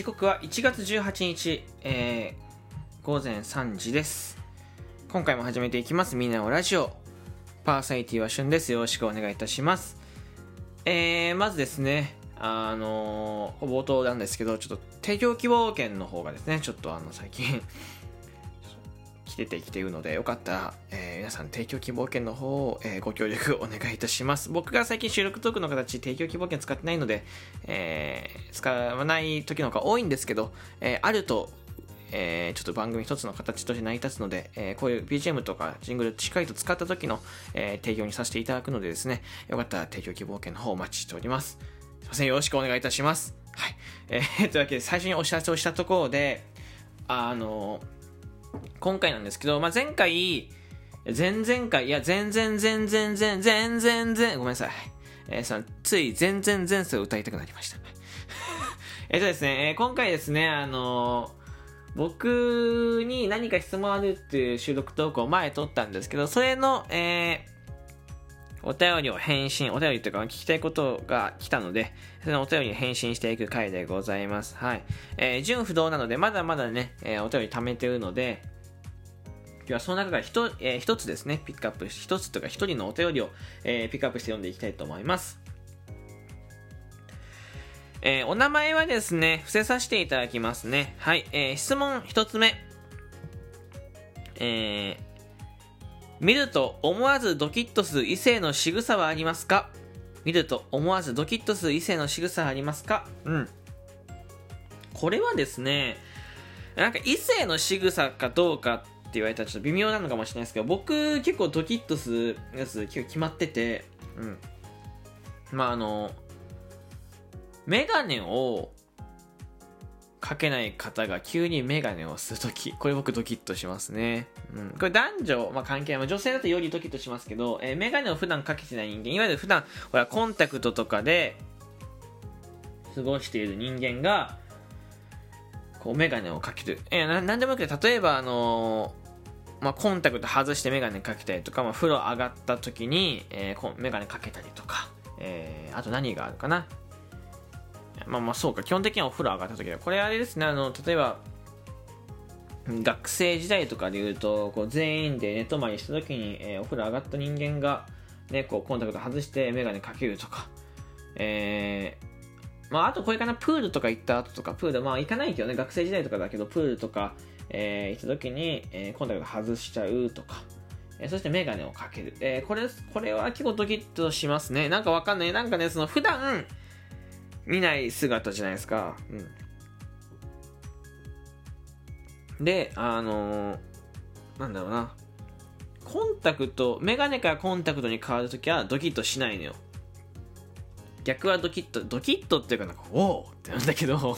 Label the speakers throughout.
Speaker 1: 時刻は1月18日、えー、午前3時です。今回も始めていきます。みんなおラジオ。パーサイティは旬です。よろしくお願いいたします。えー、まずですねあのー、冒頭なんですけどちょっと提供希望券の方がですねちょっとあの最近来ててきているので、よかったら、えー、皆さん提供希望券の方を、えー、ご協力お願いいたします。僕が最近収録トークの形、提供希望券使ってないので、えー、使わない時の方が多いんですけど、えあると、えちょっと番組一つの形として成り立つので、えこういう BGM とかジングルしっかりと使った時の、え提供にさせていただくのでですね、よかったら提供希望券の方をお待ちしております。すいません、よろしくお願いいたします。はい。えー、というわけで、最初にお知らせをしたところで、あの今回なんですけど、まあ、前回、前々回、いや、全然全然全然全然ごめんなさい。えー、その、つい全然前世を歌いたくなりました。えっとですね、えー、今回ですね、あのー、僕に何か質問あるっていう収録投稿を前撮ったんですけど、それの、えお便りを返信、お便りというか聞きたいことが来たので、そのお便りを返信していく回でございます。はい。えー、純不動なので、まだまだね、えー、お便り貯めてるので、今日はその中から一、えー、一つですね、ピックアップ、一つとか一人のお便りを、えー、ピックアップして読んでいきたいと思います。えー、お名前はですね、伏せさせていただきますね。はい。えー、質問一つ目。えー、見ると思わずドキッとする異性の仕草はありますか？見ると思わずドキッとする異性の仕草はありますか？うん。これはですね、なんか異性の仕草かどうかって言われたらちょっと微妙なのかもしれないですけど、僕結構ドキッとするやつ結構決まってて、うん。まああの、メガネをかけない方が急にメガネをするとき、これ僕ドキッとしますね。うん。これ男女、まあ、関係ない。女性だとよりドキッとしますけど、えー、メガネを普段かけてない人間、いわゆる普段、ほら、コンタクトとかで過ごしている人間が、こう、メガネをかける。えー、ななんでもよくて、例えば、あのー、まあ、コンタクト外してメガネかけたりとか、まあ、風呂上がった時に、えー、メガネかけたりとか、えー、あと何があるかな？まあまあそうか、基本的にはお風呂上がった時は、これあれですね、あの、例えば、学生時代とかで言うと、こう全員で寝泊まりした時に、えー、お風呂上がった人間が、ね、こうコンタクト外してメガネかけるとか、えー、まああとこれかな、プールとか行った後とか、プール、まあ行かないけどね、学生時代とかだけど、プールとか、えー、行った時に、えー、コンタクト外しちゃうとか、えー、そしてメガネをかける。えー、これ、これは結構ドキッとしますね。なんかわかんない。なんかね、その普段、見ない姿じゃないですか。うん。で、あのー、なんだろうな。コンタクト、メガネからコンタクトに変わるときはドキッとしないのよ。逆はドキッと、ドキッとっていうかなんか、おーってなんだけど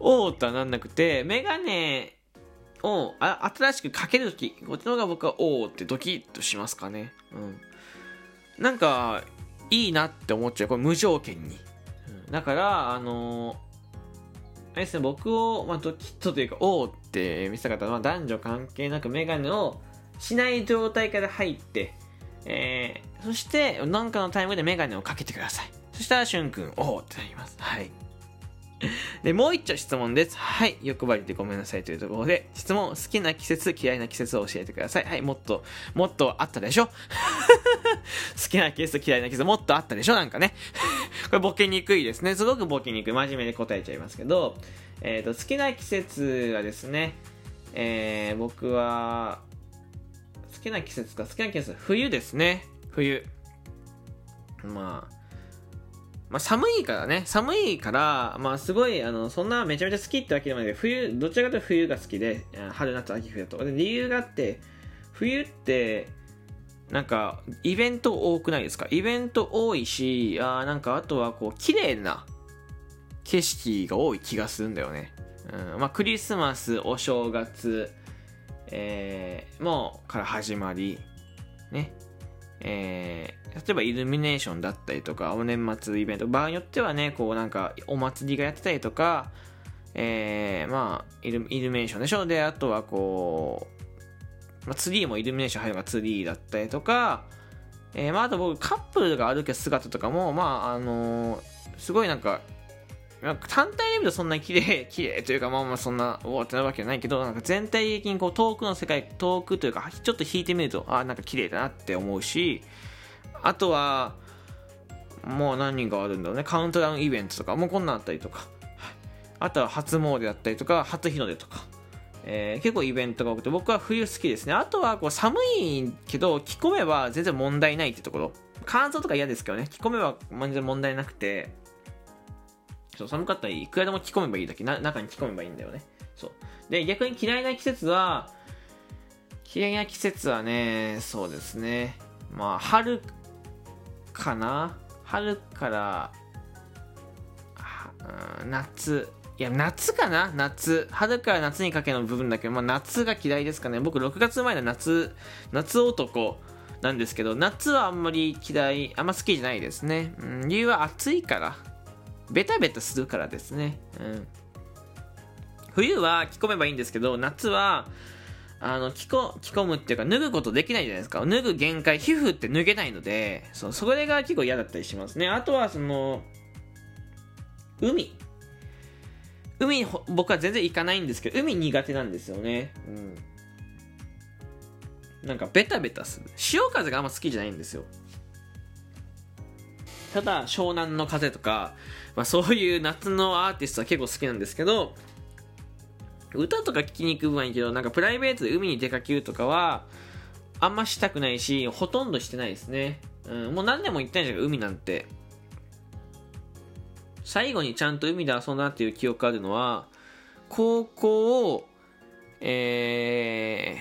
Speaker 1: おーとはなんなくて、メガネをあ新しくかけるとき、こっちの方が僕はおーってドキッとしますかね。うん。なんか、いいなって思っちゃう。これ無条件に。だから、あのー、ですね、僕を、まあ、ドキッとというか、おうって見せた方は男女関係なくメガネをしない状態から入って、えー、そして、なんかのタイムでメガネをかけてください。そしたら、しゅんくん、おうってなります。はい。で、もう一丁質問です。はい。欲張りでごめんなさいというところで、質問、好きな季節、嫌いな季節を教えてください。はい。もっと、もっとあったでしょ？好きな季節、嫌いな季節、もっとあったでしょ？なんかね。これボケにくいですね。すごくボケにくい。真面目に答えちゃいますけど、えっ、ー、と、好きな季節はですね、えー、僕は、好きな季節か、好きな季節、冬ですね。冬。まあ、まあ、寒いからね、寒いから、まあ、すごい、あの、そんなめちゃめちゃ好きってわけでもないけど、冬、どちらかというと冬が好きで、春、夏、秋、冬と。で、理由があって、冬って、なんか、イベント多くないですか？イベント多いし、あなんか、あとは、こう、綺麗な景色が多い気がするんだよね。うん、まあ、クリスマス、お正月、えー、もう、から始まり、ね。えー、例えばイルミネーションだったりとか、お年末イベント、場合によってはね、こうなんかお祭りがやってたりとか、えー、まあイル、イルミネーションでしょ？で、あとはこう、まあ、ツリーもイルミネーション入るのがツリーだったりとか、えー、まあ、あと僕、カップルが歩く姿とかも、まあ、あのー、すごいなんか、なんか単体で見るとそんなに綺麗、綺麗というか、まあまあそんな、おおってなるわけじゃないけど、なんか全体的にこう遠くの世界、遠くというか、ちょっと引いてみると、あなんか綺麗だなって思うし、あとは、もう何人かあるんだろうね、カウントダウンイベントとか、もうこんなんあったりとか、あとは初詣だったりとか、初日の出とか、えー、結構イベントが多くて、僕は冬好きですね。あとはこう寒いけど、着込めば全然問題ないってところ。乾燥とか嫌ですけどね、着込めば全然問題なくて、そう寒かったらいくらでも着込めばいいだけな、中に着込めばいいんだよね。そう。で、逆に嫌いな季節は、嫌いな季節はね、そうですね。まあ、春かな？春から、夏。いや、夏かな？夏。春から夏にかけの部分だけど、まあ、夏が嫌いですかね。僕、6月前の夏、夏男なんですけど、夏はあんまり嫌い、あんま好きじゃないですね。うん、理由は暑いから。ベタベタするからですね。うん。冬は着込めばいいんですけど、夏は、あの、着こ、着込むっていうか、脱ぐことできないじゃないですか。脱ぐ限界、皮膚って脱げないので、そう、それが結構嫌だったりしますね。あとは、その、海。海僕は全然行かないんですけど海苦手なんですよねうんなんかベタベタする潮風があんま好きじゃないんですよただ湘南の風とか、まあ、そういう夏のアーティストは結構好きなんですけど歌とか聴きに行く分はいいけどなんかプライベートで海に出かけるとかはあんましたくないしほとんどしてないですね、うん、もう何年も行ったんじゃん海なんて。最後にちゃんと海で遊んだっていう記憶あるのは、高校を、え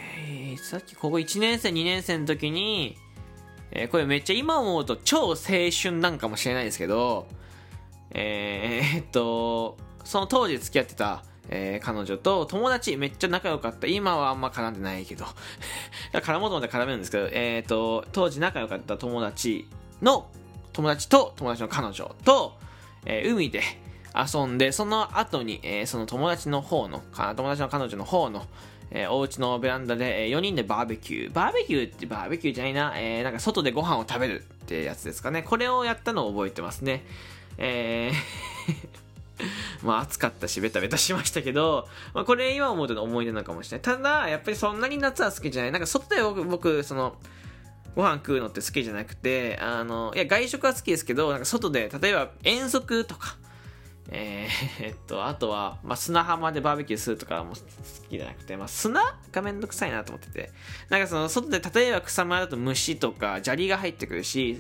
Speaker 1: ー、さっきここ1年生、2年生の時に、えー、これめっちゃ今思うと超青春なんかもしれないですけど、えー、っと、その当時付き合ってた、えー、彼女と友達めっちゃ仲良かった。今はあんま絡んでないけど。絡もうと思って絡めるんですけど、えっ、と、当時仲良かった友達の、友達と友達の彼女と、えー、海で遊んで、その後に、えー、その友達の方の、友達の彼女の方の、えー、お家のベランダで、えー、4人でバーベキュー。バーベキューってバーベキューじゃないな、えー、なんか外でご飯を食べるってやつですかね。これをやったのを覚えてますね。えー まあ暑かったし、ベタベタしましたけど、まあこれ今思うと思い出なのかもしれない。ただ、やっぱりそんなに夏は好きじゃない。なんか外で僕、僕その、ご飯食うのって好きじゃなくて、あの、いや、外食は好きですけど、なんか外で、例えば遠足とか、えー、っと、あとは、まあ、砂浜でバーベキューするとかも好きじゃなくて、まあ、砂がめんどくさいなと思ってて、なんかその、外で、例えば草むらだと虫とか砂利が入ってくるし、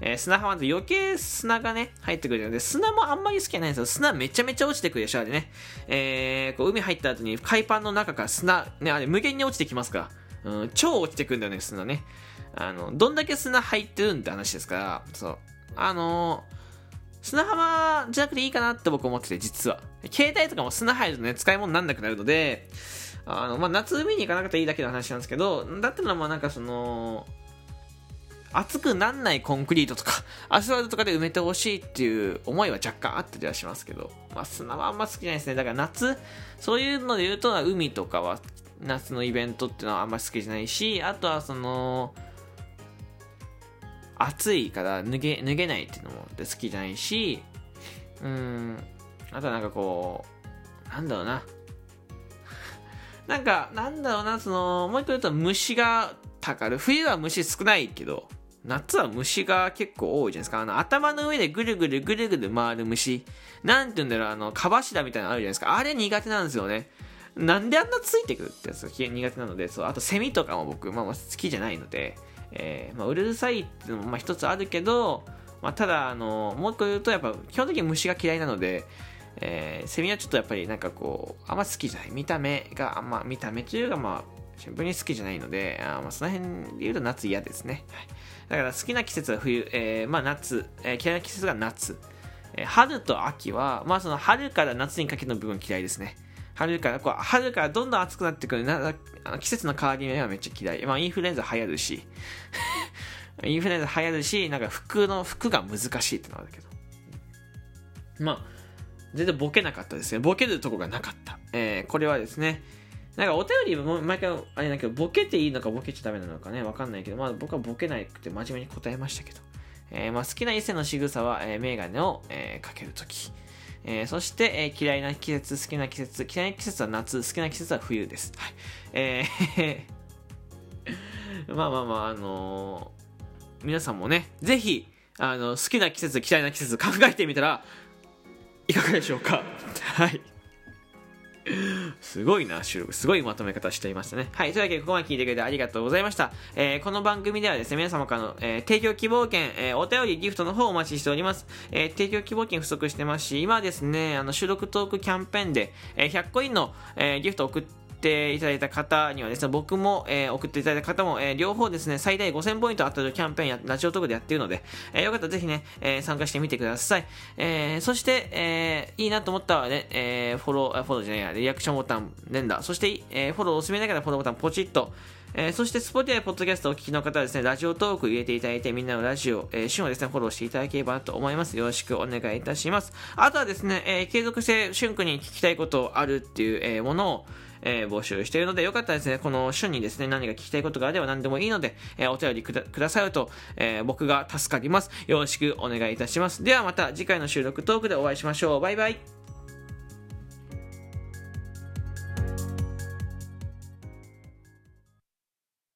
Speaker 1: えー、砂浜で余計砂がね、入ってくるので、砂もあんまり好きじゃないんですよ。砂めちゃめちゃ落ちてくるでしょ、あれね。えー、こう海入った後に海パンの中から砂、ね、あれ無限に落ちてきますから。うん、超落ちてくるんだよね、砂ね。あの、どんだけ砂入ってるんって話ですから、そう。あのー、砂浜じゃなくていいかなって僕思ってて、実は。携帯とかも砂入るとね、使い物になんなくなるので、あの、まあ、夏海に行かなくていいだけの話なんですけど、だったらまあなんかその、熱くなんないコンクリートとか、アスファルトとかで埋めてほしいっていう思いは若干あったりはしますけど、まあ、砂はあんま好きじゃないですね。だから夏、そういうので言うと、海とかは、夏のイベントっていうのはあんまり好きじゃないし、あとはその、暑いから脱げ脱げないっていうのも好きじゃないしうんあとはなんかこうなんだろうな なんかなんだろうなそのもう一個言うと虫がたかる冬は虫少ないけど夏は虫が結構多いじゃないですか。あの、頭の上でぐるぐるぐるぐる回る虫。なんて言うんだろう、あの、蚊柱みたいなのあるじゃないですか。あれ苦手なんですよね。なんであんなついてくるってやつが苦手なので、そう、あとセミとかも僕、まあ、好きじゃないので、えー、まあ、うるさいっていうのもまあ一つあるけど、まあ、ただあのもう一個言うとやっぱ基本的に虫が嫌いなので、えー、セミはちょっとやっぱりなんかこうあんま好きじゃない。見た目があんま見た目というかまあシンプルに好きじゃないのであまあその辺で言うと夏嫌ですね、はい、だから好きな季節は冬、えー、まあ夏、えー、嫌いな季節が夏、えー、春と秋はまあその春から夏にかけての部分嫌いですね。春から、こう春からどんどん暑くなってくるな季節の変わり目はめっちゃ嫌い。まあ、インフルエンザ流行るし、インフルエンザ流行るし、なんか服の、服が難しいってのはあるけど。まあ、全然ボケなかったですね。ボケるとこがなかった。えー、これはですね、なんかお便りも毎回あれだけど、ボケていいのかボケちゃダメなのかね、わかんないけど、まあ僕はボケなくて真面目に答えましたけど。えー、まあ好きな異性の仕草は、えー、メガネを、えー、かけるとき。えー、そして、えー、嫌いな季節、好きな季節、嫌いな季節は夏、好きな季節は冬です。はい。えー まあまあまあ、あのー、皆さんもね、ぜひ、あの、好きな季節、嫌いな季節考えてみたら、いかがでしょうか？すごいな、収録。すごいまとめ方していましたね。はい。というわけで、ここまで聞いてくれてありがとうございました。えー、この番組ではですね、皆様からの、えー、提供希望券、えー、お便り、ギフトの方をお待ちしております。え提供希望券不足してますし、今ですね、あの、収録トークキャンペーンで、え100個インの、えギフト送ってっていただいた方にはですね、僕も、えー、送っていただいた方も、えー、両方ですね、最大5000ポイント当たるキャンペーンや、ラジオトークでやっているので、えー、よかったらぜひね、えー、参加してみてください。えー、そして、えー、いいなと思ったらね、えー、フォロー、フォローじゃないや、リアクションボタン、連打、そして、えー、フォローをおすすめだからフォローボタンポチッと、えー、そして、スポティアポッドキャストをお聞きの方はですね、ラジオトーク入れていただいて、みんなのラジオ、えー、旬をですね、フォローしていただければと思います。よろしくお願いいたします。あとはですね、えー、継続して旬くに聞きたいことあるっていう、えー、ものを、えー、募集しているので、よかったらですね、この旬にですね、何か聞きたいことがあれば何でもいいので、えー、お便りくださると、えー、僕が助かります。よろしくお願いいたします。ではまた次回の収録トークでお会いしましょう。バイバイ。